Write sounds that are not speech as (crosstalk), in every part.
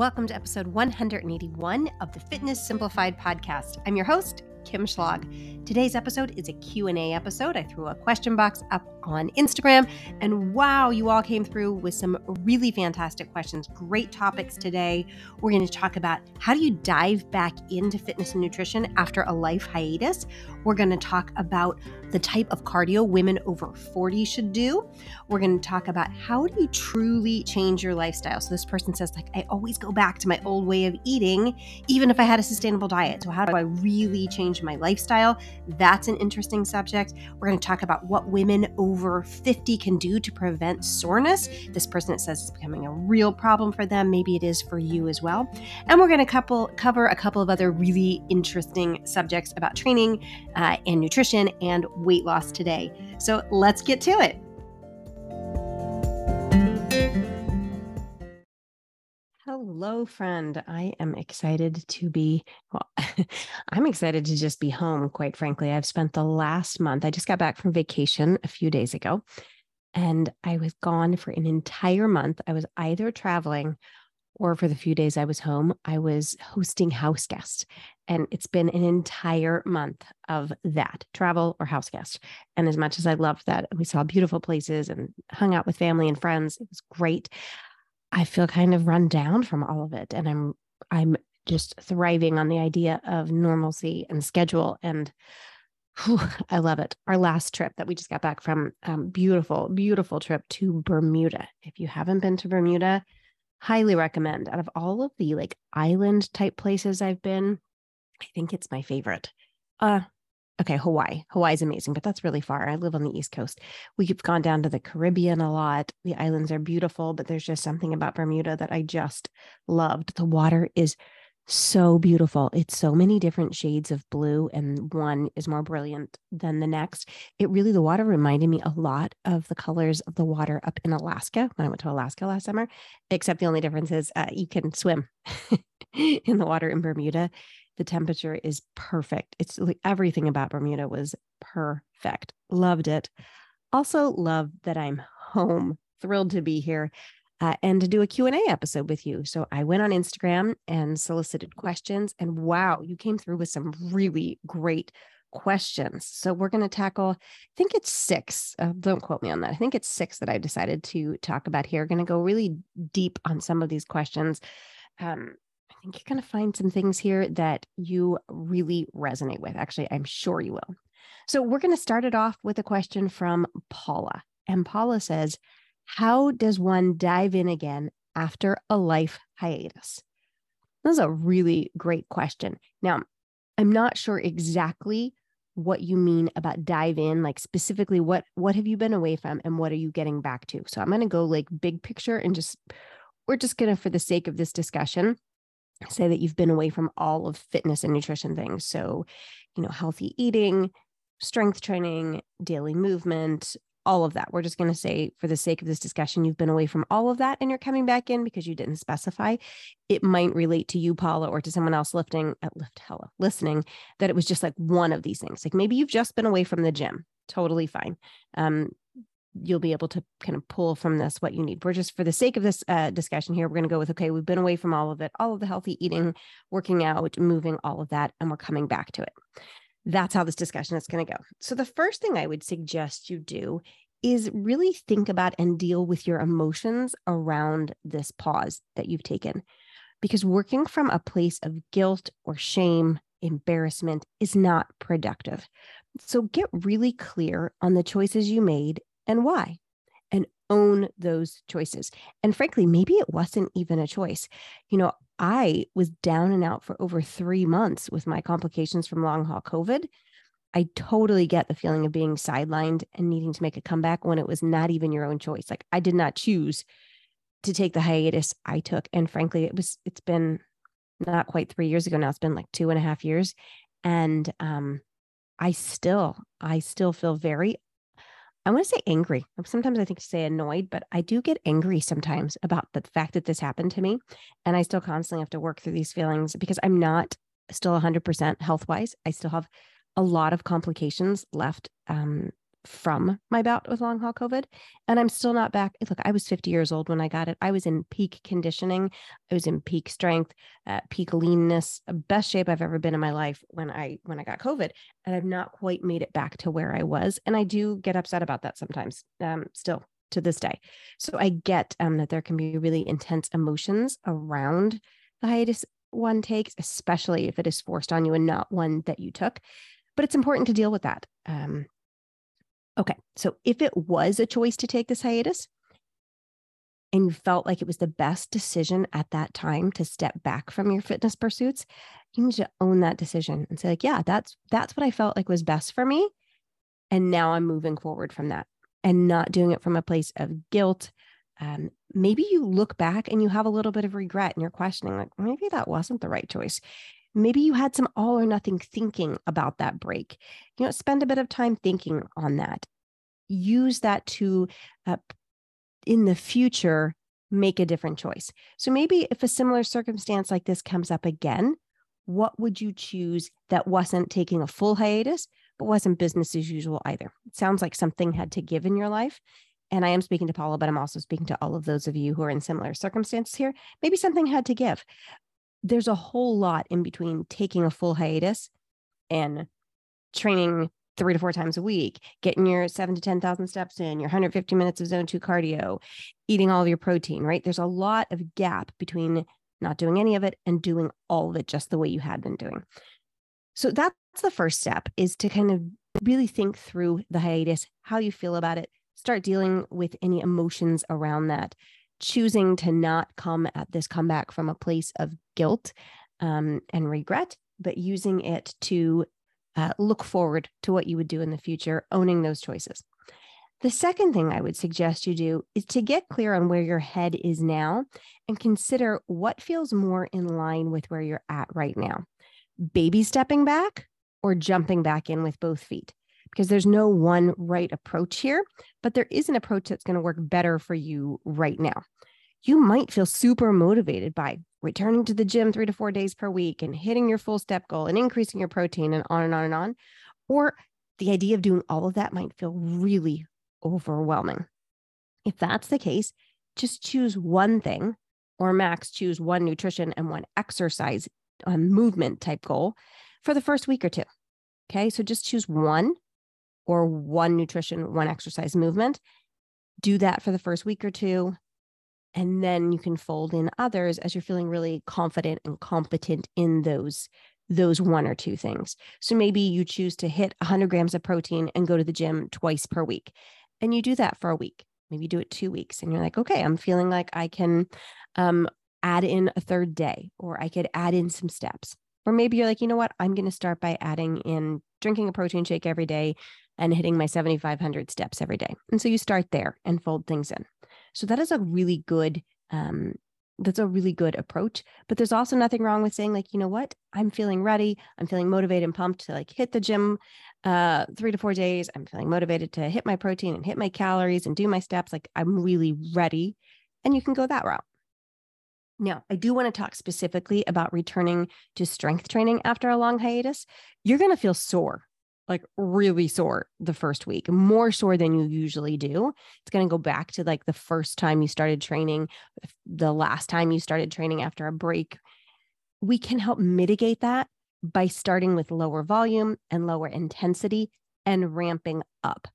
welcome to episode 181 of the Fitness Simplified podcast. I'm your host, Kim Schlag. Today's episode is a Q&A episode. I threw a question box up on Instagram and wow, you all came through with some really fantastic questions. Great topics today. We're going to talk about how do you dive back into fitness and nutrition after a life hiatus. We're going to talk about the type of cardio women over 40 should do. We're going to talk about how do you truly change your lifestyle. So this person says like I always go back to my old way of eating even if I had a sustainable diet. So how do I really change my lifestyle? That's an interesting subject. We're going to talk about what women over 50 can do to prevent soreness. This person it says it's becoming a real problem for them. Maybe it is for you as well. And we're going to couple cover a couple of other really interesting subjects about training uh, and nutrition and weight loss today. So let's get to it. Hello, friend. I am excited to be, well, (laughs) I'm excited to just be home, quite frankly. I've spent the last month, I just got back from vacation a few days ago, and I was gone for an entire month. I was either traveling or for the few days I was home, I was hosting house guests. And it's been an entire month of that travel or house guest. And as much as I loved that, we saw beautiful places and hung out with family and friends. It was great. I feel kind of run down from all of it. And I'm, I'm just thriving on the idea of normalcy and schedule. And whew, I love it. Our last trip that we just got back from, um, beautiful, beautiful trip to Bermuda. If you haven't been to Bermuda, highly recommend out of all of the like island type places I've been, I think it's my favorite. Uh okay, Hawaii. Hawaii is amazing, but that's really far. I live on the East Coast. We've gone down to the Caribbean a lot. The islands are beautiful, but there's just something about Bermuda that I just loved. The water is so beautiful. It's so many different shades of blue, and one is more brilliant than the next. It really, the water reminded me a lot of the colors of the water up in Alaska when I went to Alaska last summer, except the only difference is uh, you can swim (laughs) in the water in Bermuda. The temperature is perfect. It's like everything about Bermuda was perfect. Loved it. Also, love that I'm home. Thrilled to be here uh, and to do a q&a episode with you so i went on instagram and solicited questions and wow you came through with some really great questions so we're going to tackle i think it's six uh, don't quote me on that i think it's six that i decided to talk about here going to go really deep on some of these questions um, think you're going to find some things here that you really resonate with actually i'm sure you will so we're going to start it off with a question from paula and paula says how does one dive in again after a life hiatus? That's a really great question. Now, I'm not sure exactly what you mean about dive in like specifically what what have you been away from and what are you getting back to so i'm going to go like big picture and just we're just going to for the sake of this discussion say that you've been away from all of fitness and nutrition things so you know healthy eating strength training daily movement all of that. We're just going to say, for the sake of this discussion, you've been away from all of that and you're coming back in because you didn't specify. It might relate to you, Paula, or to someone else lifting at uh, Lift Hella listening that it was just like one of these things. Like maybe you've just been away from the gym. Totally fine. Um, you'll be able to kind of pull from this what you need. We're just for the sake of this uh, discussion here, we're going to go with okay, we've been away from all of it, all of the healthy eating, working out, moving, all of that, and we're coming back to it that's how this discussion is going to go. So, the first thing I would suggest you do is really think about and deal with your emotions around this pause that you've taken. Because working from a place of guilt or shame, embarrassment is not productive. So, get really clear on the choices you made and why, and own those choices. And frankly, maybe it wasn't even a choice. You know, I was down and out for over three months with my complications from long haul COVID. I totally get the feeling of being sidelined and needing to make a comeback when it was not even your own choice. Like I did not choose to take the hiatus I took. And frankly, it was, it's been not quite three years ago now. It's been like two and a half years. And um, I still, I still feel very I want to say angry. Sometimes I think to say annoyed, but I do get angry sometimes about the fact that this happened to me. And I still constantly have to work through these feelings because I'm not still 100% health wise. I still have a lot of complications left um, from my bout with long haul COVID. And I'm still not back. Look, I was 50 years old when I got it. I was in peak conditioning. I was in peak strength, uh, peak leanness, best shape I've ever been in my life when I when I got COVID. And I've not quite made it back to where I was. And I do get upset about that sometimes. Um, still to this day. So I get um, that there can be really intense emotions around the hiatus one takes, especially if it is forced on you and not one that you took. But it's important to deal with that. Um, okay, so if it was a choice to take this hiatus and you felt like it was the best decision at that time to step back from your fitness pursuits, you need to own that decision and say, like, yeah, that's that's what I felt like was best for me. And now I'm moving forward from that and not doing it from a place of guilt. Um, maybe you look back and you have a little bit of regret and you're questioning, like, maybe that wasn't the right choice. Maybe you had some all or nothing thinking about that break. You know, spend a bit of time thinking on that. Use that to, uh, in the future, make a different choice. So maybe if a similar circumstance like this comes up again, what would you choose that wasn't taking a full hiatus, but wasn't business as usual either. It sounds like something had to give in your life. And I am speaking to Paula, but I'm also speaking to all of those of you who are in similar circumstances here. Maybe something had to give. There's a whole lot in between taking a full hiatus and training three to four times a week, getting your seven to 10,000 steps in, your 150 minutes of zone two cardio, eating all of your protein, right? There's a lot of gap between not doing any of it and doing all of it just the way you had been doing. So that's the first step is to kind of really think through the hiatus, how you feel about it, start dealing with any emotions around that, choosing to not come at this comeback from a place of guilt um, and regret, but using it to uh, look forward to what you would do in the future, owning those choices. The second thing I would suggest you do is to get clear on where your head is now and consider what feels more in line with where you're at right now baby stepping back or jumping back in with both feet because there's no one right approach here, but there is an approach that's going to work better for you right now. You might feel super motivated by returning to the gym three to four days per week and hitting your full step goal and increasing your protein and on and on and on. Or the idea of doing all of that might feel really overwhelming. If that's the case, just choose one thing or max choose one nutrition and one exercise a movement type goal for the first week or two. Okay. So just choose one or one nutrition, one exercise movement. Do that for the first week or two. And then you can fold in others as you're feeling really confident and competent in those those one or two things. So maybe you choose to hit 100 grams of protein and go to the gym twice per week. And you do that for a week. Maybe do it two weeks. And you're like, okay, I'm feeling like I can um, add in a third day, or I could add in some steps. Or maybe you're like, you know what? I'm going to start by adding in drinking a protein shake every day and hitting my 7,500 steps every day. And so you start there and fold things in. So that is a really good, um, that's a really good approach. But there's also nothing wrong with saying, like, you know what? I'm feeling ready. I'm feeling motivated and pumped to like hit the gym uh, three to four days. I'm feeling motivated to hit my protein and hit my calories and do my steps. Like I'm really ready. And you can go that route. Now, I do want to talk specifically about returning to strength training after a long hiatus. You're going to feel sore, like really sore the first week, more sore than you usually do. It's going to go back to like the first time you started training, the last time you started training after a break. We can help mitigate that by starting with lower volume and lower intensity and ramping up.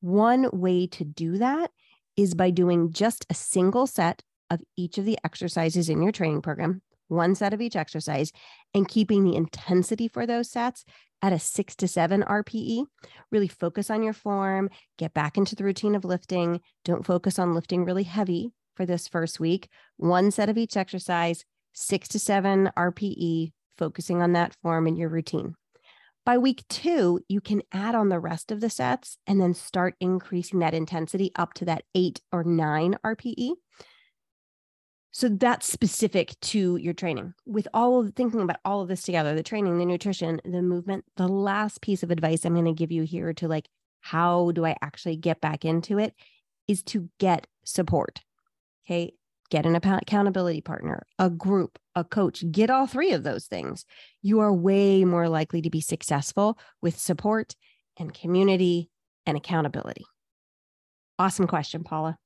One way to do that is by doing just a single set of each of the exercises in your training program, one set of each exercise, and keeping the intensity for those sets at a six to seven RPE. Really focus on your form, get back into the routine of lifting. Don't focus on lifting really heavy for this first week. One set of each exercise, six to seven RPE, focusing on that form in your routine. By week two, you can add on the rest of the sets and then start increasing that intensity up to that eight or nine RPE. So that's specific to your training. With all of thinking about all of this together, the training, the nutrition, the movement, the last piece of advice I'm going to give you here to like, how do I actually get back into it is to get support. Okay. Get an accountability partner, a group, a coach, get all three of those things. You are way more likely to be successful with support and community and accountability. Awesome question, Paula.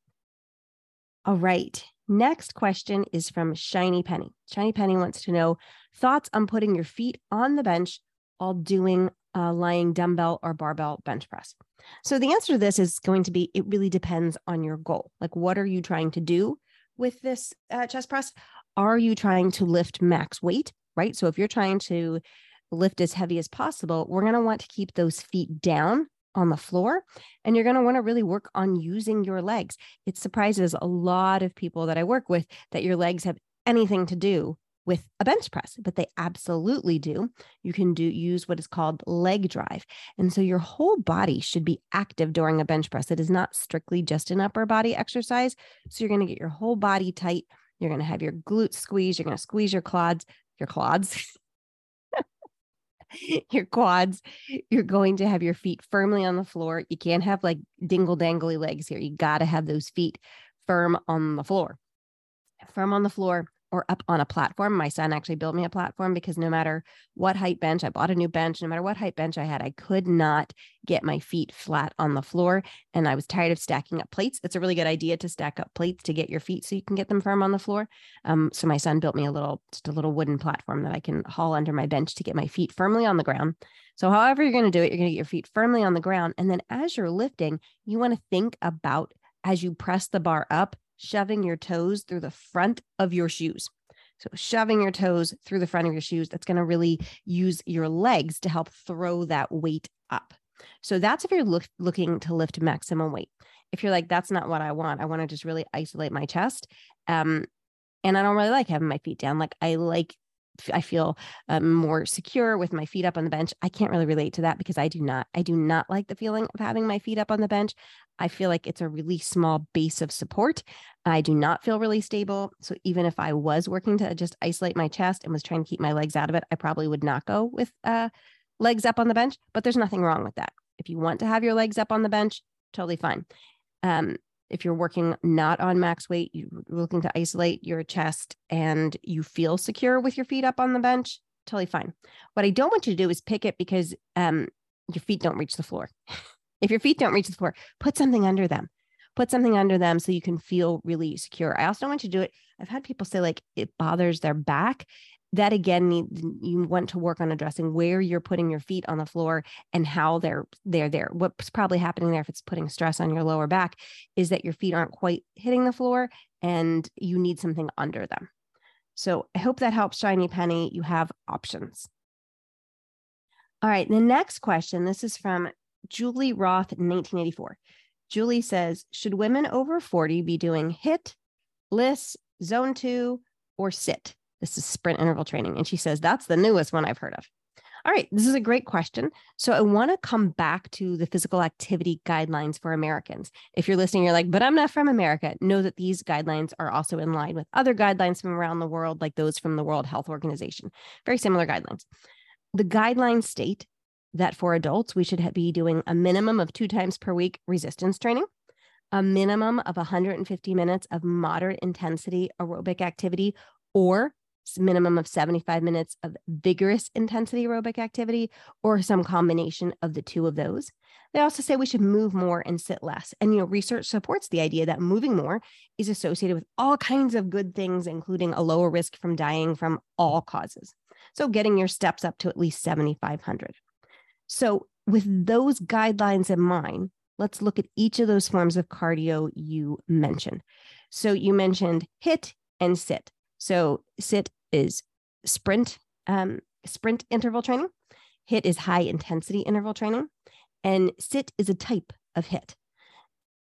All right. Next question is from Shiny Penny. Shiny Penny wants to know thoughts on putting your feet on the bench while doing a lying dumbbell or barbell bench press. So the answer to this is going to be it really depends on your goal. Like, what are you trying to do with this uh, chest press? Are you trying to lift max weight? Right. So if you're trying to lift as heavy as possible, we're going to want to keep those feet down on the floor and you're going to want to really work on using your legs. It surprises a lot of people that I work with that your legs have anything to do with a bench press, but they absolutely do. You can do use what is called leg drive. And so your whole body should be active during a bench press. It is not strictly just an upper body exercise. So you're going to get your whole body tight. You're going to have your glutes squeeze. You're going to squeeze your quads, your quads, (laughs) (laughs) your quads. You're going to have your feet firmly on the floor. You can't have like dingle dangly legs here. You got to have those feet firm on the floor. Firm on the floor or up on a platform. My son actually built me a platform because no matter what height bench, I bought a new bench, no matter what height bench I had, I could not get my feet flat on the floor. And I was tired of stacking up plates. It's a really good idea to stack up plates to get your feet so you can get them firm on the floor. Um, so my son built me a little, just a little wooden platform that I can haul under my bench to get my feet firmly on the ground. So, however, you're going to do it, you're going to get your feet firmly on the ground. And then as you're lifting, you want to think about as you press the bar up, shoving your toes through the front of your shoes. So, shoving your toes through the front of your shoes, that's going to really use your legs to help throw that weight up. So, that's if you're look, looking to lift maximum weight. If you're like, that's not what I want, I want to just really isolate my chest. Um, and I don't really like having my feet down. Like, I like I feel um, more secure with my feet up on the bench. I can't really relate to that because I do not. I do not like the feeling of having my feet up on the bench. I feel like it's a really small base of support. I do not feel really stable. So even if I was working to just isolate my chest and was trying to keep my legs out of it, I probably would not go with uh, legs up on the bench. But there's nothing wrong with that. If you want to have your legs up on the bench, totally fine. Um, if you're working not on max weight, you're looking to isolate your chest and you feel secure with your feet up on the bench, totally fine. What I don't want you to do is pick it because um, your feet don't reach the floor. (laughs) if your feet don't reach the floor, put something under them. Put something under them so you can feel really secure. I also don't want you to do it. I've had people say like it bothers their back that again need, you want to work on addressing where you're putting your feet on the floor and how they're they're there. What's probably happening there if it's putting stress on your lower back is that your feet aren't quite hitting the floor and you need something under them. So i hope that helps shiny penny. You have options. All right the next question this is from julie roth 1984 julie says should women over 40 be doing HIIT LISS zone 2 or sit this is sprint interval training. And she says, that's the newest one I've heard of. All right, this is a great question. So I want to come back to the physical activity guidelines for Americans. If you're listening, you're like, but I'm not from America. Know that these guidelines are also in line with other guidelines from around the world, like those from the World Health Organization. Very similar guidelines. The guidelines state that for adults, we should be doing a minimum of two times per week resistance training, a minimum of 150 minutes of moderate intensity aerobic activity or minimum of 75 minutes of vigorous intensity aerobic activity or some combination of the two of those. They also say we should move more and sit less. And, you know, research supports the idea that moving more is associated with all kinds of good things, including a lower risk from dying from all causes. So, getting your steps up to at least 7,500. So, with those guidelines in mind, let's look at each of those forms of cardio you mentioned. So, you mentioned HIIT and sit. So, sit is sprint um, sprint interval training. HIIT is high intensity interval training, and sit is a type of HIIT.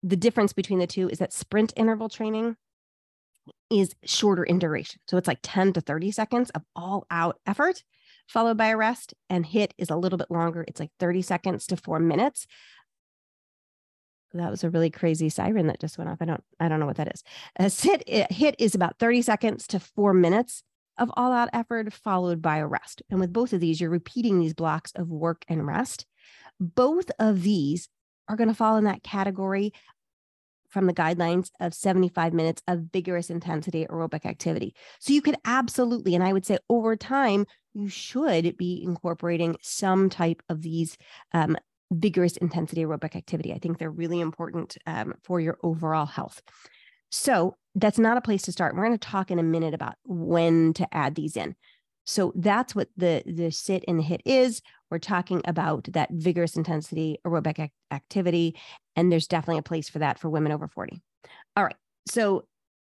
The difference between the two is that sprint interval training is shorter in duration. So it's like 10 to 30 seconds of all out effort followed by a rest. And HIIT is a little bit longer. It's like 30 seconds to four minutes. That was a really crazy siren that just went off. I don't, I don't know what that is. A sit HIIT is about 30 seconds to four minutes of all out effort followed by a rest. And with both of these, you're repeating these blocks of work and rest. Both of these are going to fall in that category from the guidelines of 75 minutes of vigorous intensity aerobic activity. So you could absolutely, and I would say over time, you should be incorporating some type of these um, vigorous intensity aerobic activity. I think they're really important um, for your overall health. So that's not a place to start. We're going to talk in a minute about when to add these in. So that's what the the sit and HIIT is. We're talking about that vigorous intensity aerobic activity, and there's definitely a place for that for women over 40. All right. So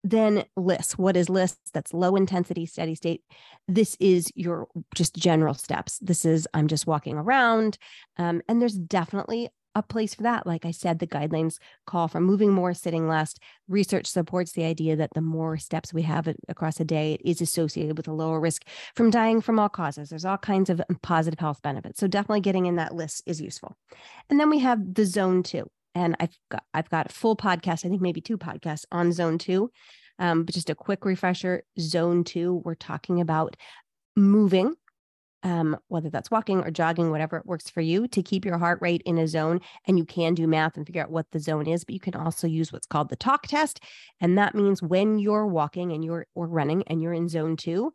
then LISS. What is LISS? That's low intensity steady state. This is your just general steps. This is I'm just walking around, um, and there's definitely a place for that. Like I said, the guidelines call for moving more, sitting less. Research supports the idea that the more steps we have across a day, it is associated with a lower risk from dying from all causes. There's all kinds of positive health benefits. So definitely getting in that LISS is useful. And then we have the zone two. And I've got I've got a full podcast, I think maybe two podcasts on zone two. Um, but just a quick refresher, zone two, we're talking about moving um, whether that's walking or jogging, whatever it works for you, to keep your heart rate in a zone. And you can do math and figure out what the zone is, but you can also use what's called the talk test. And that means when you're walking and you're or running and you're in zone two,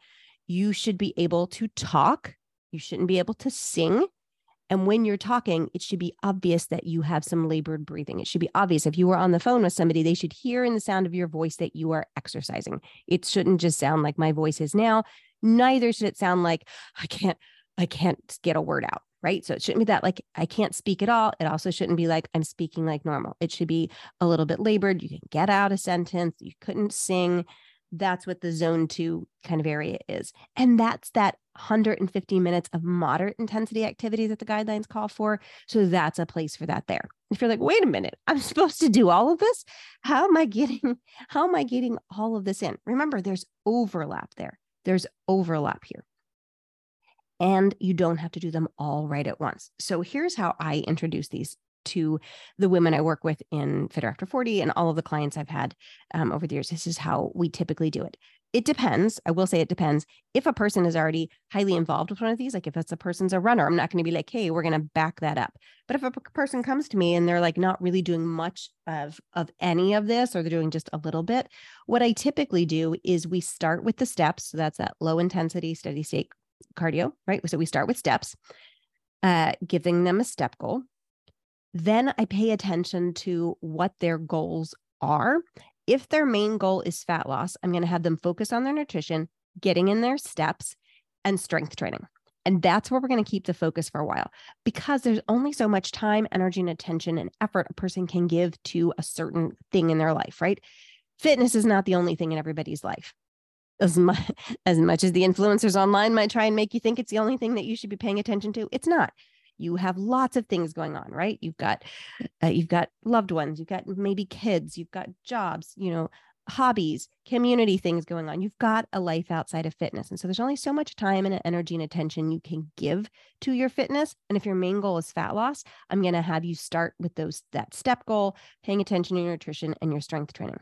you should be able to talk. You shouldn't be able to sing. And when you're talking, it should be obvious that you have some labored breathing. It should be obvious. If you were on the phone with somebody, they should hear in the sound of your voice that you are exercising. It shouldn't just sound like my voice is now. Neither should it sound like i can't i can't get a word out right? So it shouldn't be that like i can't speak at all. It also shouldn't be like i'm speaking like normal. It should be a little bit labored. You can get out a sentence. You couldn't sing. That's what the zone two kind of area is. And that's that 150 minutes of moderate intensity activity that the guidelines call for so that's a place for that there if you're like wait a minute i'm (laughs) supposed to do all of this how am i getting (laughs) how am i getting all of this in remember there's overlap there there's overlap here. And you don't have to do them all right at once. So here's how I introduce these to the women I work with in Fitter After 40 and all of the clients I've had um, over the years. This is how we typically do it it depends. I will say it depends. If a person is already highly involved with one of these, like if it's a person's a runner, I'm not going to be like, hey, we're going to back that up. But if a person comes to me and they're like not really doing much of of any of this, or they're doing just a little bit, what I typically do is we start with the steps. So that's that low intensity, steady state cardio, right? So we start with steps, uh, giving them a step goal. Then I pay attention to what their goals are if their main goal is fat loss, I'm going to have them focus on their nutrition, getting in their steps, and strength training. And that's where we're going to keep the focus for a while because there's only so much time, energy, and attention and effort a person can give to a certain thing in their life, right? Fitness is not the only thing in everybody's life. As much, (laughs) as much as the influencers online might try and make you think it's the only thing that you should be paying attention to, it's not you have lots of things going on right? You've got uh, you've got loved ones you've got maybe kids you've got jobs you know hobbies community things going on. You've got a life outside of fitness and so there's only so much time and energy and attention you can give to your fitness and if your main goal is fat loss i'm going to have you start with those that step goal paying attention to your nutrition and your strength training.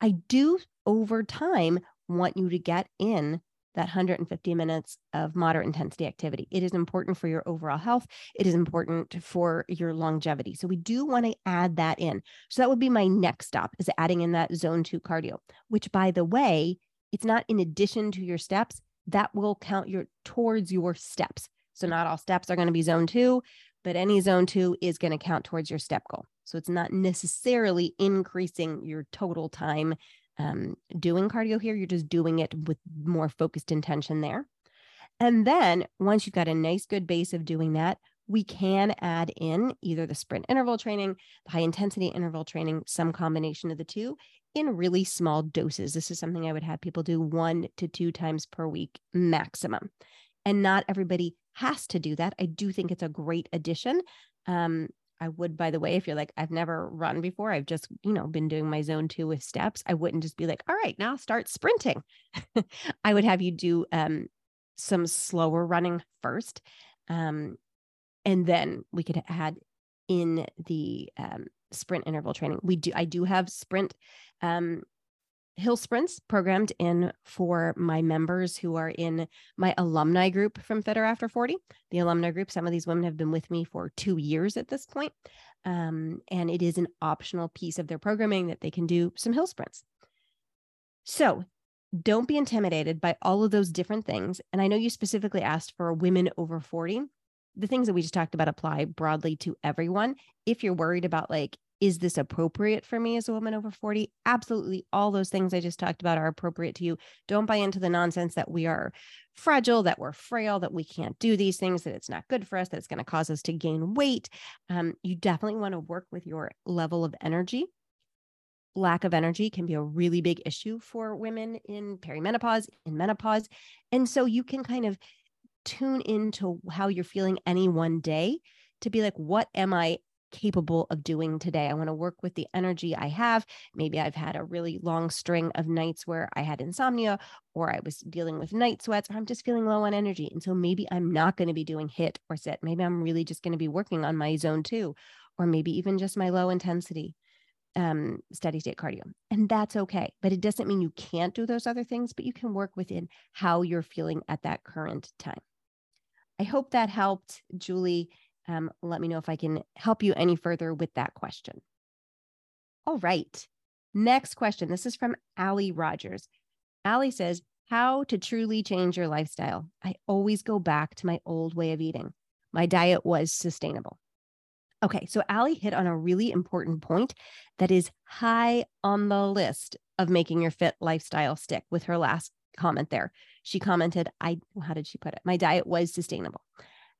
I do over time want you to get in that 150 minutes of moderate intensity activity. It is important for your overall health. It is important for your longevity. So we do want to add that in. So that would be my next stop is adding in that zone 2 cardio, which by the way, it's not in addition to your steps, that will count your towards your steps. So not all steps are going to be zone 2, but any zone 2 is going to count towards your step goal. So it's not necessarily increasing your total time um, doing cardio here. You're just doing it with more focused intention there. And then once you've got a nice, good base of doing that, we can add in either the sprint interval training, the high intensity interval training, some combination of the two in really small doses. This is something I would have people do one to two times per week maximum. And not everybody has to do that. I do think it's a great addition. Um, I would, by the way, if you're like, I've never run before, I've just, you know, been doing my zone two with steps, I wouldn't just be like, all right, now start sprinting. (laughs) I would have you do um, some slower running first. Um, and then we could add in the um, sprint interval training. We do, I do have sprint um, hill sprints programmed in for my members who are in my alumni group from Fitter After 40. The alumni group, some of these women have been with me for two years at this point. Um, and it is an optional piece of their programming that they can do some hill sprints. So don't be intimidated by all of those different things. And I know you specifically asked for women over 40. the things that we just talked about apply broadly to everyone. If you're worried about like, is this appropriate for me as a woman over 40? Absolutely. All those things I just talked about are appropriate to you. Don't buy into the nonsense that we are fragile, that we're frail, that we can't do these things, that it's not good for us, that it's going to cause us to gain weight. Um, you definitely want to work with your level of energy. Lack of energy can be a really big issue for women in perimenopause, in menopause. And so you can kind of tune into how you're feeling any one day to be like, what am I capable of doing today? I want to work with the energy I have. Maybe I've had a really long string of nights where I had insomnia or I was dealing with night sweats or I'm just feeling low on energy. And so maybe I'm not going to be doing HIIT or sit. Maybe I'm really just going to be working on my zone two, or maybe even just my low intensity um, steady state cardio. And that's okay. But it doesn't mean you can't do those other things, but you can work within how you're feeling at that current time. I hope that helped, Julie. Um, let me know if I can help you any further with that question. All right. Next question. This is from Allie Rogers. Allie says, How to truly change your lifestyle. I always go back to my old way of eating. My diet was sustainable. Okay, so Allie hit on a really important point that is high on the list of making your fit lifestyle stick with her last comment there. She commented, I, how did she put it? My diet was sustainable.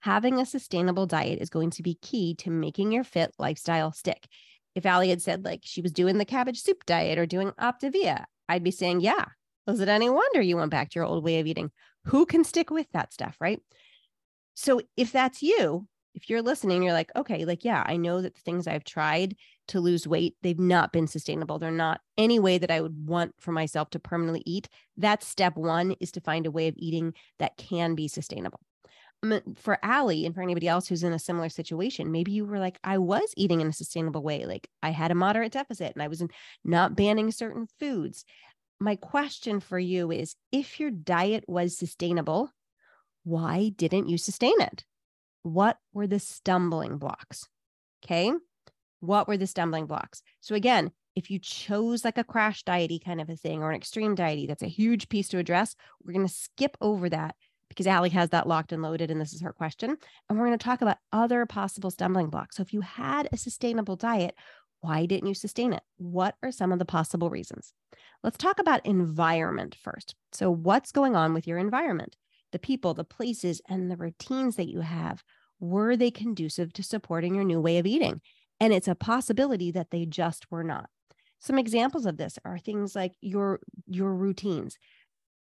Having a sustainable diet is going to be key to making your fit lifestyle stick. If Allie had said like she was doing the cabbage soup diet or doing Optavia, I'd be saying, yeah, was it any wonder you went back to your old way of eating? Who can stick with that stuff, right? So if that's you, if you're listening, you're like, okay, like, yeah, I know that the things I've tried to lose weight, they've not been sustainable. They're not any way that I would want for myself to permanently eat. That's step one is to find a way of eating that can be sustainable. For Allie and for anybody else who's in a similar situation, maybe you were like, I was eating in a sustainable way. Like I had a moderate deficit and I was not banning certain foods. My question for you is if your diet was sustainable, why didn't you sustain it? what were the stumbling blocks? Okay. What were the stumbling blocks? So, again, if you chose like a crash diety kind of a thing or an extreme diety, that's a huge piece to address. We're going to skip over that because Allie has that locked and loaded, and this is her question. And we're going to talk about other possible stumbling blocks. So, if you had a sustainable diet, why didn't you sustain it? What are some of the possible reasons? Let's talk about environment first. So, what's going on with your environment? The people, the places, and the routines that you have were they conducive to supporting your new way of eating? And it's a possibility that they just were not. Some examples of this are things like your your routines.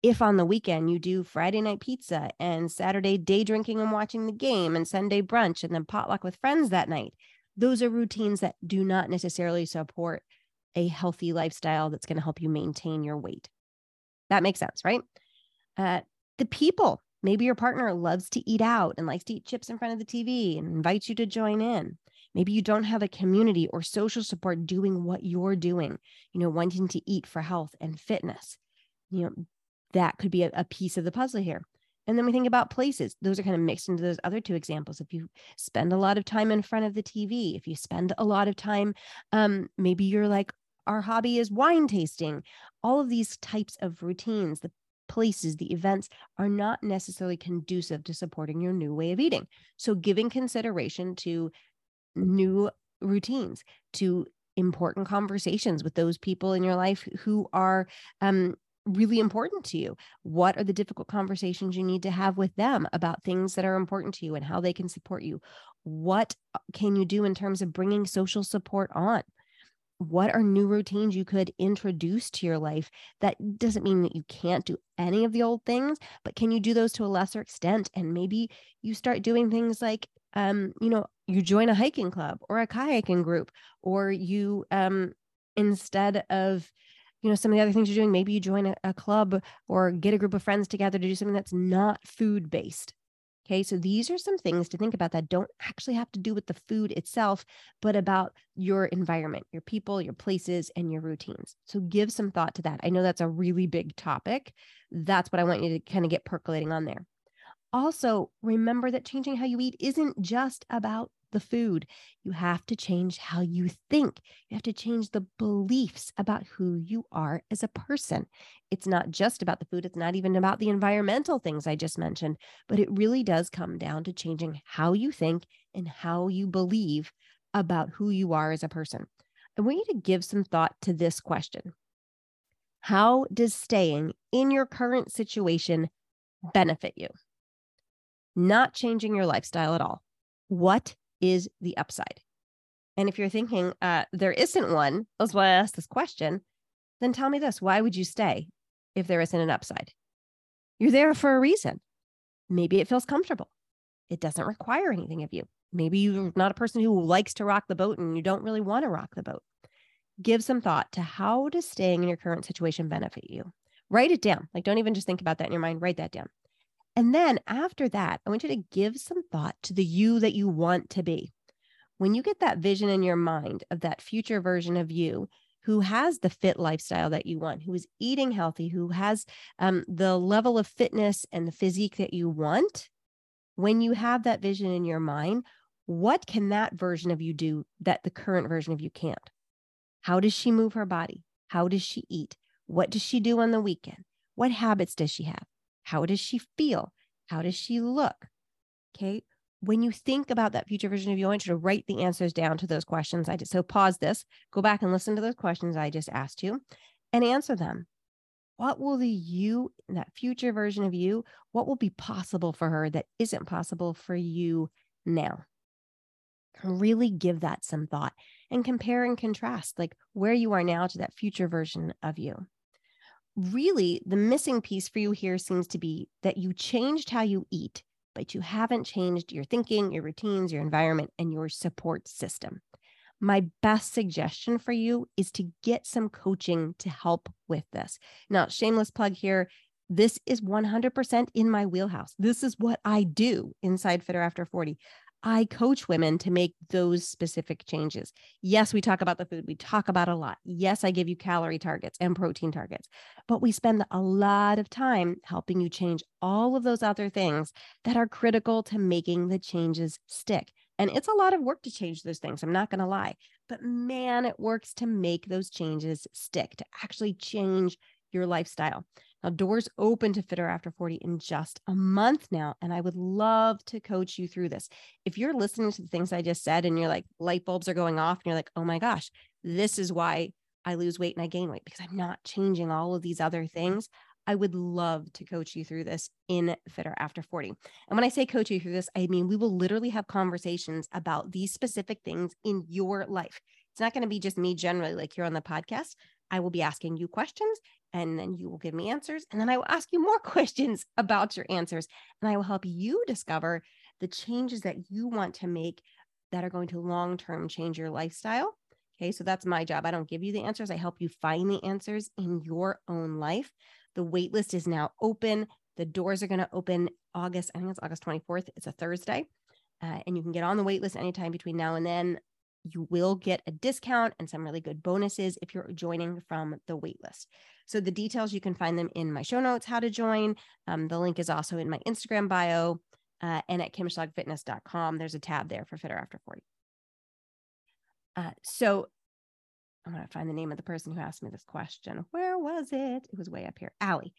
If on the weekend you do Friday night pizza and Saturday day drinking and watching the game and Sunday brunch and then potluck with friends that night, those are routines that do not necessarily support a healthy lifestyle that's going to help you maintain your weight. That makes sense, right? Uh, the people Maybe your partner loves to eat out and likes to eat chips in front of the TV and invites you to join in. Maybe you don't have a community or social support doing what you're doing, you know, wanting to eat for health and fitness. You know, that could be a, a piece of the puzzle here. And then we think about places. Those are kind of mixed into those other two examples. If you spend a lot of time in front of the TV, if you spend a lot of time, um, maybe you're like, our hobby is wine tasting. All of these types of routines, the places, the events are not necessarily conducive to supporting your new way of eating. So, giving consideration to new routines, to important conversations with those people in your life who are um, really important to you. What are the difficult conversations you need to have with them about things that are important to you and how they can support you? What uh, can you do in terms of bringing social support on? what are new routines you could introduce to your life that doesn't mean that you can't do any of the old things but can you do those to a lesser extent and maybe you start doing things like um you know you join a hiking club or a kayaking group or you um instead of you know some of the other things you're doing maybe you join a, a club or get a group of friends together to do something that's not food based Okay, so these are some things to think about that don't actually have to do with the food itself, but about your environment, your people, your places, and your routines. So give some thought to that. I know that's a really big topic. That's what I want you to kind of get percolating on there. Also, remember that changing how you eat isn't just about the food. You have to change how you think. You have to change the beliefs about who you are as a person. It's not just about the food, it's not even about the environmental things I just mentioned, but it really does come down to changing how you think and how you believe about who you are as a person. I want you to give some thought to this question How does staying in your current situation benefit you? Not changing your lifestyle at all. What is the upside? And if you're thinking uh, there isn't one, that's why I asked this question, then tell me this why would you stay if there isn't an upside? You're there for a reason. Maybe it feels comfortable. It doesn't require anything of you. Maybe you're not a person who likes to rock the boat and you don't really want to rock the boat. Give some thought to how does staying in your current situation benefit you? Write it down. Like, don't even just think about that in your mind, write that down. And then after that, I want you to give some thought to the you that you want to be. When you get that vision in your mind of that future version of you who has the fit lifestyle that you want, who is eating healthy, who has um, the level of fitness and the physique that you want, when you have that vision in your mind, what can that version of you do that the current version of you can't? How does she move her body? How does she eat? What does she do on the weekend? What habits does she have? How does she feel? How does she look? Okay. When you think about that future version of you, I want you to write the answers down to those questions. I just so pause this, go back and listen to those questions I just asked you and answer them. What will the you, that future version of you, what will be possible for her that isn't possible for you now? really give that some thought and compare and contrast like where you are now to that future version of you really the missing piece for you here seems to be that you changed how you eat but you haven't changed your thinking your routines your environment and your support system my best suggestion for you is to get some coaching to help with this now shameless plug here this is 100% in my wheelhouse. This is what I do inside Fitter After 40. I coach women to make those specific changes. Yes, we talk about the food, we talk about a lot. Yes, I give you calorie targets and protein targets, but we spend a lot of time helping you change all of those other things that are critical to making the changes stick. And it's a lot of work to change those things. I'm not going to lie, but man, it works to make those changes stick, to actually change your lifestyle. Now, doors open to Fitter After 40 in just a month now. And I would love to coach you through this. If you're listening to the things I just said and you're like, light bulbs are going off, and you're like, oh my gosh, this is why I lose weight and I gain weight because I'm not changing all of these other things. I would love to coach you through this in Fitter After 40. And when I say coach you through this, I mean we will literally have conversations about these specific things in your life. It's not going to be just me generally, like here on the podcast. I will be asking you questions and then you will give me answers. And then I will ask you more (laughs) questions about your answers. And I will help you discover the changes that you want to make that are going to long term change your lifestyle. Okay, so that's my job. I don't give you the answers, I help you find the answers in your own life. The waitlist is now open. The doors are going to open August, I think it's August 24th. It's a Thursday. Uh, and you can get on the waitlist anytime between now and then. You will get a discount and some really good bonuses if you're joining from the waitlist. So the details, you can find them in my show notes, how to join. Um, the link is also in my Instagram bio uh, and at kimschlagfitness.com. There's a tab there for Fitter After 40. Uh, so I'm going to find the name of the person who asked me this question. Where was it? It was way up here. Allie.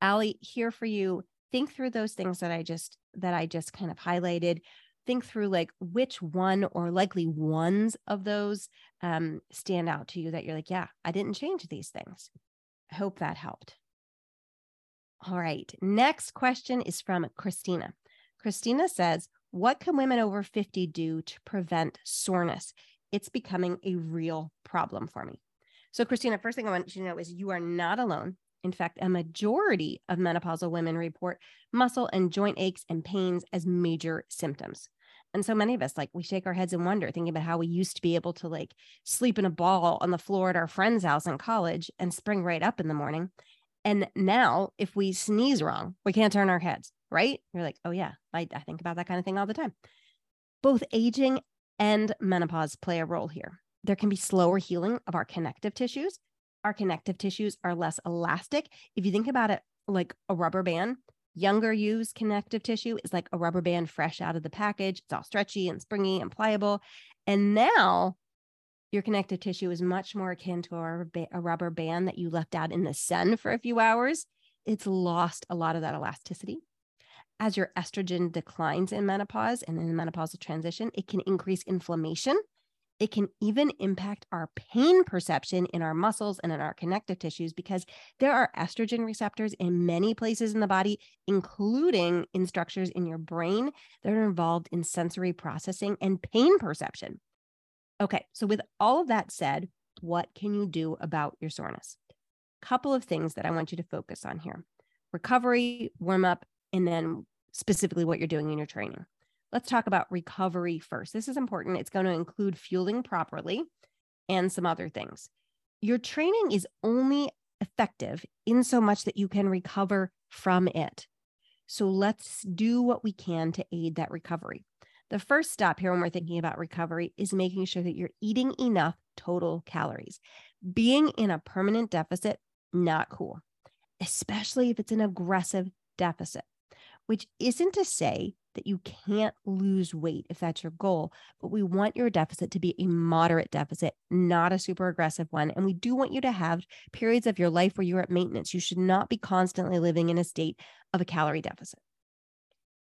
Allie, here for you. Think through those things that I just that I just kind of highlighted think through like which one or likely ones of those um, stand out to you that you're like, yeah, I didn't change these things. I hope that helped. All right. Next question is from Christina. Christina says, What can women over 50 do to prevent soreness? It's becoming a real problem for me. So, Christina, first thing I want you to know is you are not alone. In fact, a majority of menopausal women report muscle and joint aches and pains as major symptoms. And so many of us, like, we shake our heads and wonder, thinking about how we used to be able to like sleep in a ball on the floor at our friend's house in college and spring right up in the morning. And now, if we sneeze wrong, we can't turn our heads, right? You're like, oh, yeah, I, I think about that kind of thing all the time. Both aging and menopause play a role here. There can be slower healing of our connective tissues. Our connective tissues are less elastic. If you think about it like a rubber band, Younger use connective tissue is like a rubber band fresh out of the package. It's all stretchy and springy and pliable. And now your connective tissue is much more akin to a, rubber band that you left out in the sun for a few hours. It's lost a lot of that elasticity. As your estrogen declines in menopause and in the menopausal transition, it can increase inflammation it can even impact our pain perception in our muscles and in our connective tissues because there are estrogen receptors in many places in the body, including in structures in your brain that are involved in sensory processing and pain perception. Okay, so with all of that said, what can you do about your soreness? Couple of things that I want you to focus on here recovery, warm up, and then specifically what you're doing in your training. Let's talk about recovery first. This is important. It's going to include fueling properly and some other things. Your training is only effective in so much that you can recover from it. So let's do what we can to aid that recovery. The first step here when we're thinking about recovery is making sure that you're eating enough total calories. Being in a permanent deficit, not cool, especially if it's an aggressive deficit, which isn't to say that you can't lose weight if that's your goal, but we want your deficit to be a moderate deficit, not a super aggressive one. And we do want you to have periods of your life where you're at maintenance. You should not be constantly living in a state of a calorie deficit.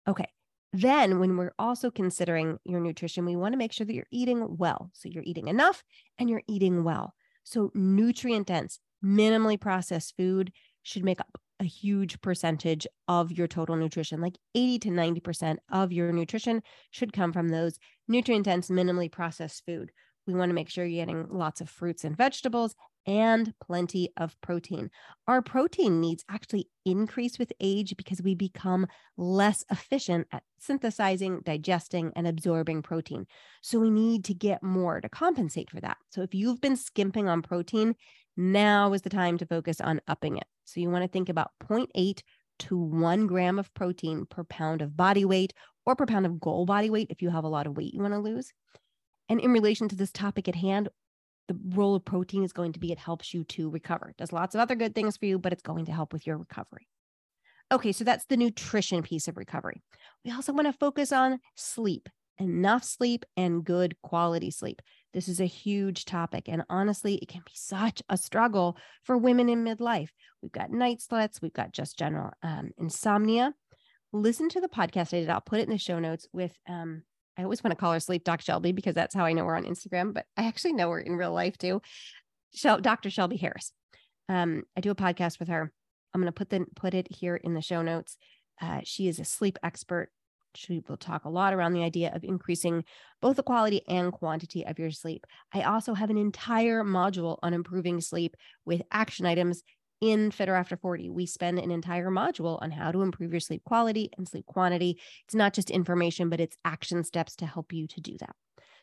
Okay. Then, when we're also considering your nutrition, we want to make sure that you're eating well. So, you're eating enough and you're eating well. So, nutrient dense, minimally processed food should make up a huge percentage of your total nutrition. Like 80 to 90% of your nutrition should come from those nutrient dense, minimally processed food. We want to make sure you're getting lots of fruits and vegetables and plenty of protein. Our protein needs actually increase with age because we become less efficient at synthesizing, digesting, and absorbing protein. So we need to get more to compensate for that. So if you've been skimping on protein, now is the time to focus on upping it. So you want to think about 0.8 to one gram of protein per pound of body weight or per pound of goal body weight if you have a lot of weight you want to lose. And in relation to this topic at hand, the role of protein is going to be it helps you to recover. It does lots of other good things for you, but it's going to help with your recovery. Okay, so that's the nutrition piece of recovery. We also want to focus on sleep, enough sleep and good quality sleep. This is a huge topic. And honestly, it can be such a struggle for women in midlife. We've got night sweats, we've got just general um, insomnia. Listen to the podcast I did. I'll put it in the show notes with, um, I always want to call her Sleep Doc Shelby because that's how I know we're on Instagram, but I actually know her in real life too. Shel- Dr. Shelby Harris. Um, I do a podcast with her. I'm going to put the put it here in the show notes. Uh, she is a sleep expert she will talk a lot around the idea of increasing both the quality and quantity of your sleep. I also have an entire module on improving sleep with action items in Fitter After 40. We spend an entire module on how to improve your sleep quality and sleep quantity. It's not just information, but it's action steps to help you to do that.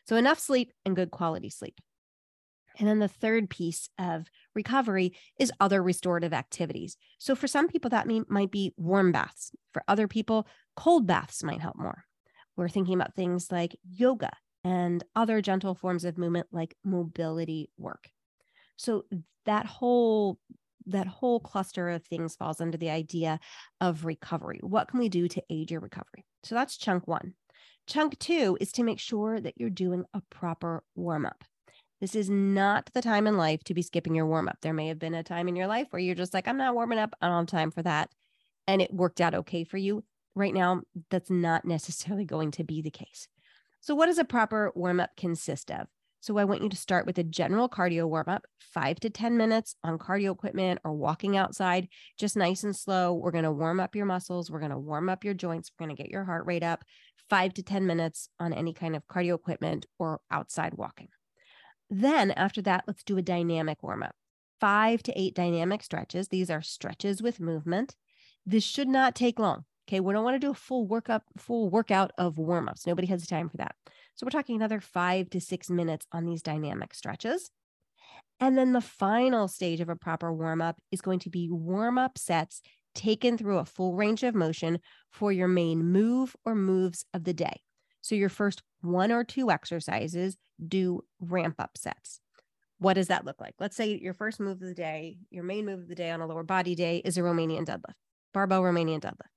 So, enough sleep and good quality sleep. And then the third piece of recovery is other restorative activities. So for some people, that mean, might be warm baths. For other people, cold baths might help more. We're thinking about things like yoga and other gentle forms of movement like mobility work. So that whole that whole cluster of things falls under the idea of recovery. What can we do to aid your recovery? So that's chunk 1. Chunk 2 is to make sure that you're doing a proper warm up. This is not the time in life to be skipping your warm up. There may have been a time in your life where you're just like, I'm not warming up. I don't have time for that. And it worked out okay for you. Right now, that's not (laughs) necessarily going to be the case. So, what does a proper warm up consist of? So, I want you to start with a general cardio warm up, five to 10 minutes on cardio equipment or walking outside, just nice and slow. We're going to warm up your muscles. We're going to warm up your joints. We're going to get your heart rate up, five to 10 minutes on any kind of cardio equipment or outside walking. Then after that, let's do a dynamic warm up. Five to eight dynamic stretches. These are stretches with movement. This should not take long. Okay. We don't want to do a full workup, full workout of warm ups. Nobody has time for that. So we're talking another five to six minutes on these dynamic stretches. And then the final stage of a proper warm up is going to be warm up sets taken through a full range of motion for your main move or moves of the day. So your first one or two exercises do ramp up sets. What does that look like? Let's say your first move of the day, your main move of the day on a lower body day is a Romanian deadlift, barbell Romanian deadlift.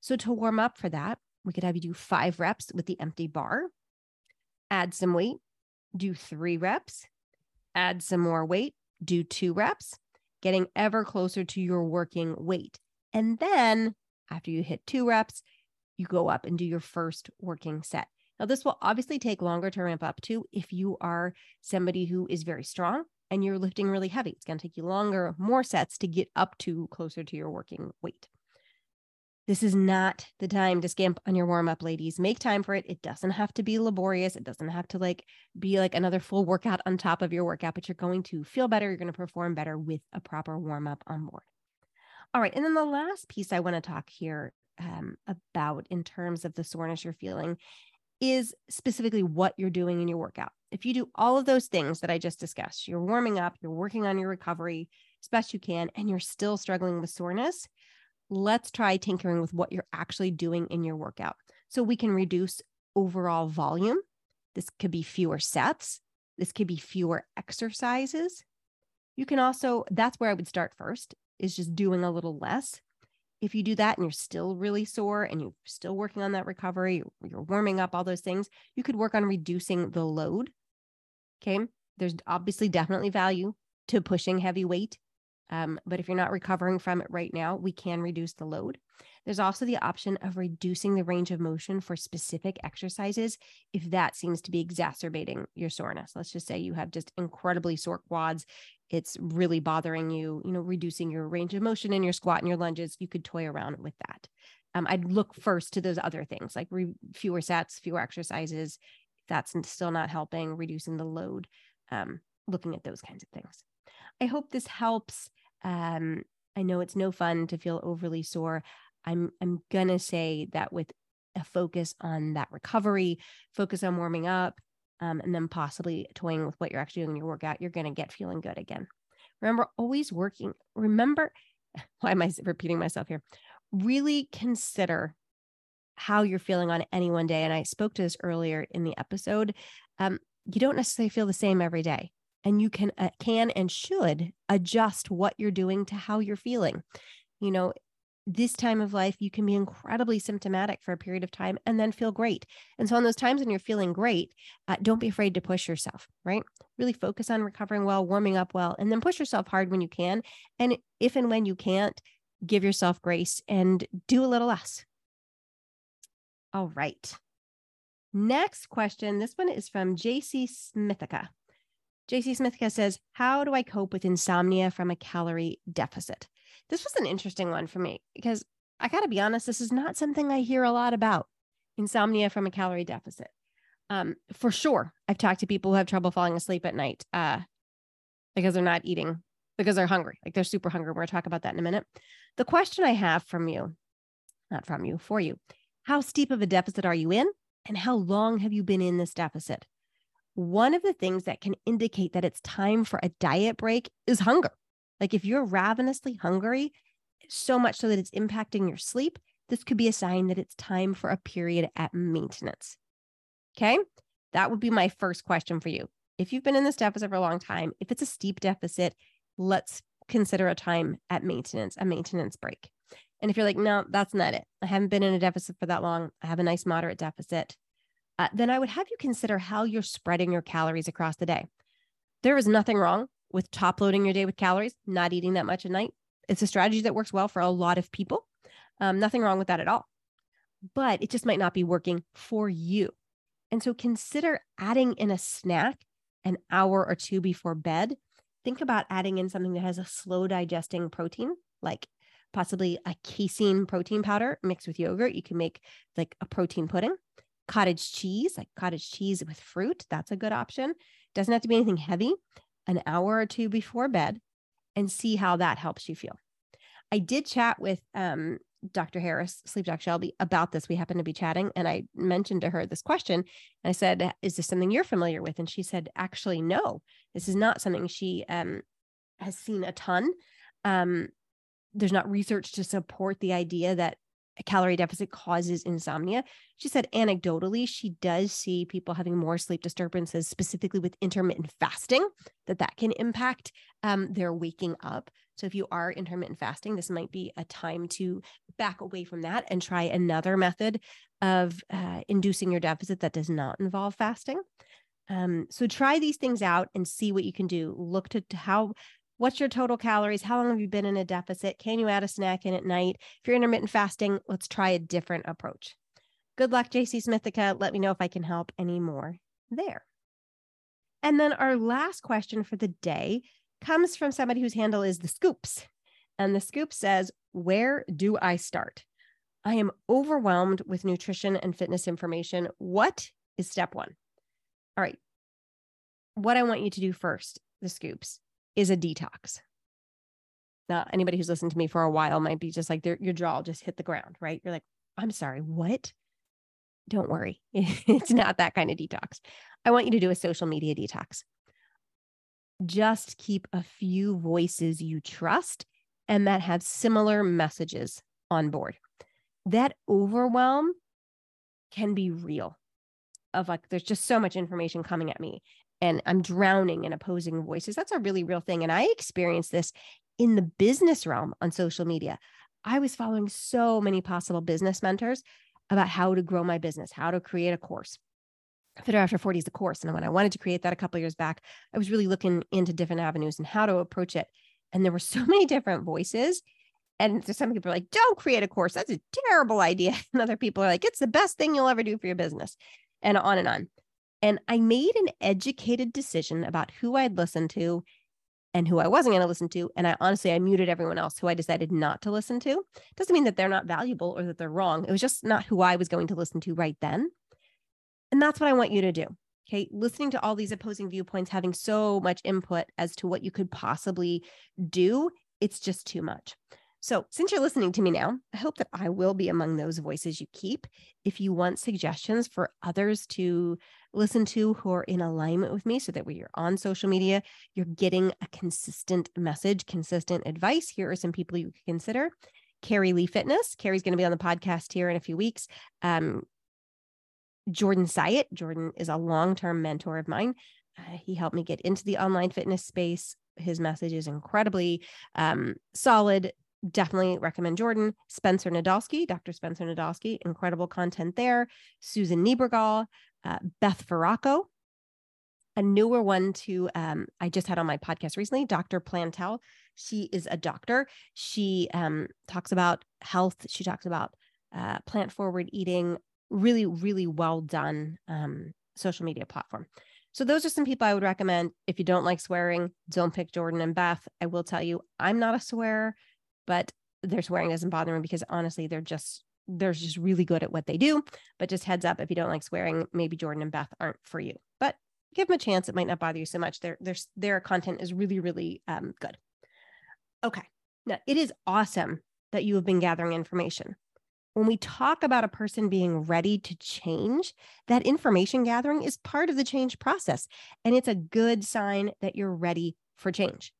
So to warm up for that, we could have you do five reps with the empty bar, add some weight, do three reps, add some more weight, do two reps, getting ever closer to your working weight. And then after you hit two reps, you go up and do your first working set. Now, this will obviously take longer to ramp up to if you are somebody who is very strong and you're lifting really heavy. It's going to take you longer, more sets to get up to closer to your working weight. This is not the time to scamp on your warm up, ladies. Make time for it. It doesn't have to be laborious. It doesn't have to like be like another full workout on top of your workout, but you're going to feel better. You're going to perform better with a proper warm up on board. All right. And then the last piece I want to talk here um, about in terms of the soreness you're feeling is specifically what you're doing in your workout. If you do all of those things that I just discussed, you're warming up, you're working on your recovery as best you can, and you're still struggling with soreness, let's try tinkering with what you're actually doing in your workout. So we can reduce overall volume. This could be fewer sets, this could be fewer exercises. You can also, that's where I would start first, is just doing a little less. If you do that and you're still really sore and you're still working on that recovery, you're warming up all those things, you could work on reducing the load. Okay. There's obviously definitely value to pushing heavy weight um, but if you're not recovering from it right now, we can reduce the load. There's also the option of reducing the range of motion for specific exercises if that seems to be exacerbating your soreness. Let's just say you have just incredibly sore quads. It's really bothering you, you know, reducing your range of motion in your squat and your lunges. You could toy around with that. Um, I'd look first to those other things like re- fewer sets, fewer exercises. That's still not helping, reducing the load, um, looking at those kinds of things. I hope this helps. Um, I know it's no fun to feel overly sore. I'm I'm gonna say that with a focus on that recovery, focus on warming up, um, and then possibly toying with what you're actually doing in your workout, you're gonna get feeling good again. Remember, always working. Remember, (laughs) why am I repeating myself here? Really consider how you're feeling on any one day. And I spoke to this earlier in the episode. Um, you don't necessarily feel the same every day and you can uh, can and should adjust what you're doing to how you're feeling you know this time of life you can be incredibly symptomatic for a period of time and then feel great. And so on those times when you're feeling great uh, don't be afraid to push yourself right? Really focus on recovering well warming up well and then push yourself hard when you can. And if and when you can't give yourself grace and do a little less. All right. Next question. This one is from jc smithica. JC Smithka says, How do I cope with insomnia from a calorie deficit? This was an interesting one for me because I got to be honest, this is not something I hear a lot about insomnia from a calorie deficit. Um, for sure, I've talked to people who have trouble falling asleep at night uh, because they're not eating, because they're hungry, like they're super hungry. We're going to talk about that in a minute. The question I have from you, not from you, for you, how steep of a deficit are you in? And how long have you been in this deficit? one of the things that can indicate that it's time for a diet break is hunger. Like if you're ravenously hungry, so much so that it's impacting your sleep, this could be a sign that it's time for a period at maintenance. Okay. That would be my first question for you. If you've been in this deficit for a long time, if it's a steep deficit, let's consider a time at maintenance, a maintenance break. And if you're like, no, that's not it. I haven't been in a deficit for that long. I have a nice moderate deficit uh, then I would have you consider how you're spreading your calories across the day. There is nothing wrong with top loading your day with calories, not eating that much at night. It's a strategy that works well for a lot of people. Um, nothing wrong with that at all. But it just might not be working for you. And so consider adding in a snack an hour or two before bed. Think about adding in something that has a slow digesting protein, like possibly a casein protein powder mixed with yogurt. You can make like a protein pudding cottage cheese, like cottage cheese with fruit. That's a good option. Doesn't have to be anything heavy, an hour or two before bed, and see how that helps you feel. I did chat with um, Dr. Harris, Sleep Doc Shelby, about this. We happened to be chatting, and I mentioned to her this question. And I said, Is this something you're familiar with? And she said, Actually, no, this is not something she um, has seen a ton. Um, there's not research to support the idea that calorie deficit causes insomnia. She said anecdotally, she does see people having more sleep disturbances, specifically with intermittent fasting, that that can impact um, their waking up. So if you are intermittent fasting, this might be a time to back away from that and try another method of uh, inducing your deficit that does not involve fasting. Um, so try these things out and see what you can do. Look to, to how What's your total calories? How long have you been in a deficit? Can you add a snack in at night? If you're intermittent fasting, let's try a different approach. Good luck, JC Smithica. Let me know if I can help any more there. And then our last question for the day comes from somebody whose handle is the Scoops. And the Scoop says, Where do I start? I am overwhelmed with nutrition and fitness information. What is step one? All right. What I want you to do first, the Scoops, is a detox. Now, anybody who's listened to me for a while might be just like your jaw just hit the ground, right? You're like, I'm sorry, what? Don't worry. (laughs) it's not that kind of detox. I want you to do a social media detox. Just keep a few voices you trust and that have similar messages on board. That overwhelm can be real of like there's just so much information coming at me and I'm drowning in opposing voices. That's a really real thing. And I experienced this in the business realm on social media. I was following so many possible business mentors about how to grow my business, how to create a course. Fitter After 40 is the course. And when I wanted to create that a couple years back, I was really looking into different avenues and how to approach it. And there were (laughs) so many different voices. And so some people are like, don't create a course. That's a terrible idea. (laughs) And other people are like, it's the best thing you'll ever do for your business. And on and on. And I made an educated decision about who I'd listen to and who I wasn't going to listen to. And I honestly, I muted everyone else who I decided not to listen to. Doesn't mean that they're not valuable or that they're wrong. It was just not who I was going to listen to right then. And that's what I want you to do. Okay. Listening to all these opposing viewpoints, having so much input as to what you could possibly do, it's just too much. So, since you're listening to me now, I hope that I will be among those voices you keep. If you want suggestions for others to listen to who are in alignment with me so that when you're on social media, you're getting a consistent message, consistent advice, here are some people you can consider. Carrie Lee Fitness. Carrie's going to be on the podcast here in a few weeks. Um, Jordan Syatt. Jordan is a long term mentor of mine. Uh, he helped me get into the online fitness space. His message is incredibly um, solid, definitely recommend Jordan. Spencer Nadolsky, Dr. Spencer Nadolsky, incredible content there. Susan Niebergall, uh, Beth Ferracco, a newer one to um, I just had on my podcast recently, Dr. Plantel. She is a doctor. She um, talks about health. She talks about uh, plant forward eating. Really, really well done um, social media platform. So those are some people I would recommend. If you don't like swearing, don't pick Jordan and Beth. I will tell you, I'm not a swearer but their swearing doesn't bother me because honestly, they're just they're just really good at what they do. But just heads up, if you don't like swearing, maybe Jordan and Beth aren't for you. But give them a chance; it might not bother you so much. Their their their content is really really um, good. Okay, now it is awesome that you have been gathering information. When we talk about a person being ready to change, that information gathering is part of the change process, and it's a good sign that you're ready for change.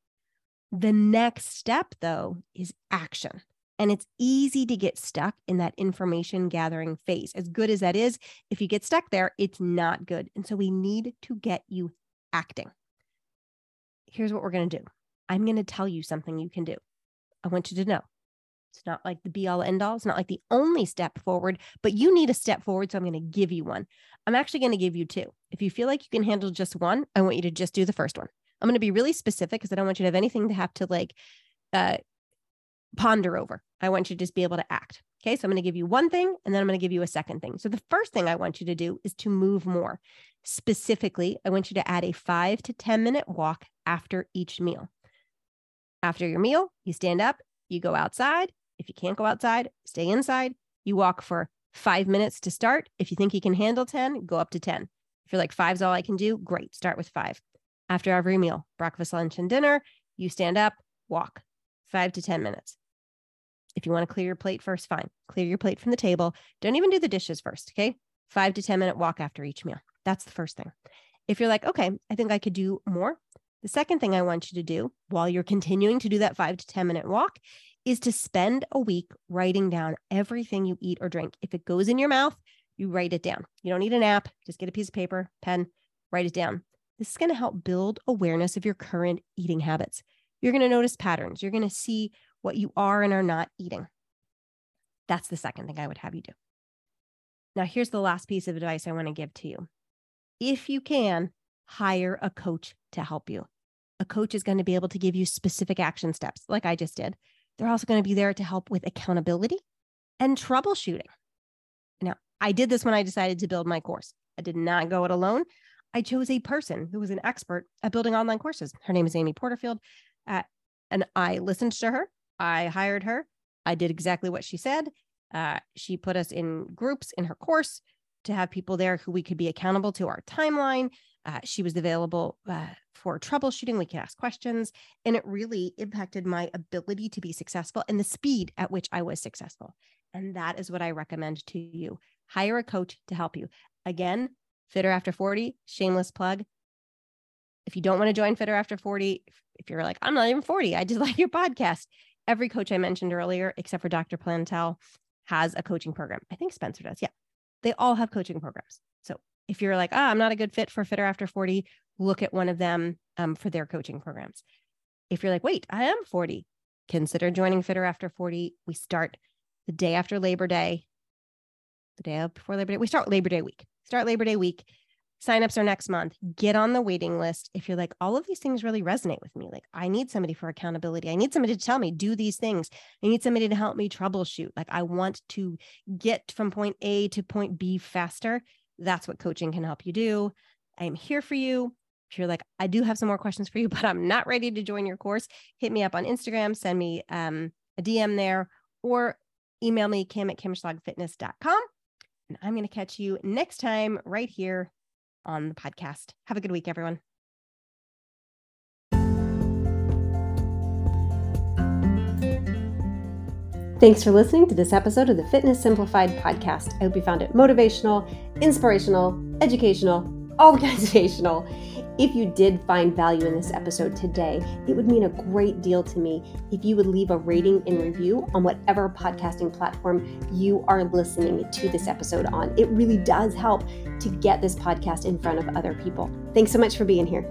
The next step, though, is action. And it's easy to get stuck in that information gathering phase. As good as that is, if you get stuck there, it's not good. And so we need to get you acting. Here's what we're going to do I'm going to tell you something you can do. I want you to know it's not like the be all end all. It's not like the only step forward, but you need a step forward. So I'm going to give you one. I'm actually going to give you two. If you feel like you can handle just one, I want you to just do the first one. I'm going to be really specific because I don't want you to have anything to have to like uh, ponder over. I want you to just be able to act. Okay. So I'm going to give you one thing and then I'm going to give you a second thing. So the first thing I want you to do is to move more. Specifically, I want you to add a five to 10 minute walk after each meal. After your meal, you stand up, you go outside. If you can't go outside, stay inside. You walk for five minutes to start. If you think you can handle 10, go up to 10. If you're like five's all I can do, great. Start with five. After every meal, breakfast, lunch, and dinner, you stand up, walk five to 10 minutes. If you want to clear your plate first, fine. Clear your plate from the table. Don't even do the dishes first. Okay. Five to 10 minute walk after each meal. That's the first thing. If you're like, okay, I think I could do more. The second thing I want you to do while you're continuing to do that five to 10 minute walk is to spend a week writing down everything you eat or drink. If it goes in your mouth, you write it down. You don't need an app, just get a piece of paper, pen, write it down. This is going to help build awareness of your current eating habits. You're going to notice patterns. You're going to see what you are and are not eating. That's the second thing I would have you do. Now, here's the last piece of advice I want to give to you. If you can, hire a coach to help you. A coach is going to be able to give you specific action steps, like I just did. They're also going to be there to help with accountability and troubleshooting. Now, I did this when I decided to build my course. I did not go it alone. I chose a person who was an expert at building online courses. Her name is Amy Porterfield. And I listened to her. I hired her. I did exactly what she said. Uh, she put us in groups in her course to have people there who we could be accountable to our timeline. Uh, she was available uh, for troubleshooting. We could ask questions. And it really impacted my ability to be successful and the speed at which I was successful. And that is what I recommend to you. Hire a coach to help you. Again, Fitter After 40, shameless plug. If you don't want to join Fitter After 40, if you're like, I'm not even 40, I just (laughs) like your podcast. Every coach I mentioned earlier, except for Dr. Plantel, has a coaching program. I think Spencer does. Yeah. They all have coaching programs. So if you're like, ah, I'm not a good fit for Fitter After 40, look at one of them um, for their coaching programs. If you're like, wait, I am 40, consider joining Fitter After 40. We start the day after Labor Day, the day before Labor Day. We start Labor Day week start Labor Day week. Signups are next month. Get on the waiting list. If you're like, all of these things really resonate with me, like, I need somebody for accountability. I need somebody to tell me, do these things. I need somebody to help me troubleshoot. Like, I want to get from point A to point B faster. That's what coaching can help you do. I am here for you. If you're like, I do have some more questions for you, (laughs) but I'm not ready to join your course, hit me up on Instagram, send me um, a DM there, or email me, kim at kimschlagfitness.com. And I'm going to catch you next time right here on the podcast. Have a good week, everyone. Thanks for listening to this episode of the Fitness Simplified podcast. I hope you found it motivational, inspirational, educational, (laughs) organizational. If you did find value in this episode today, it would mean a great deal to me if you would leave a rating and review on whatever podcasting platform you are listening to this episode on. It really does help to get this podcast in front of other people. Thanks so much for being here.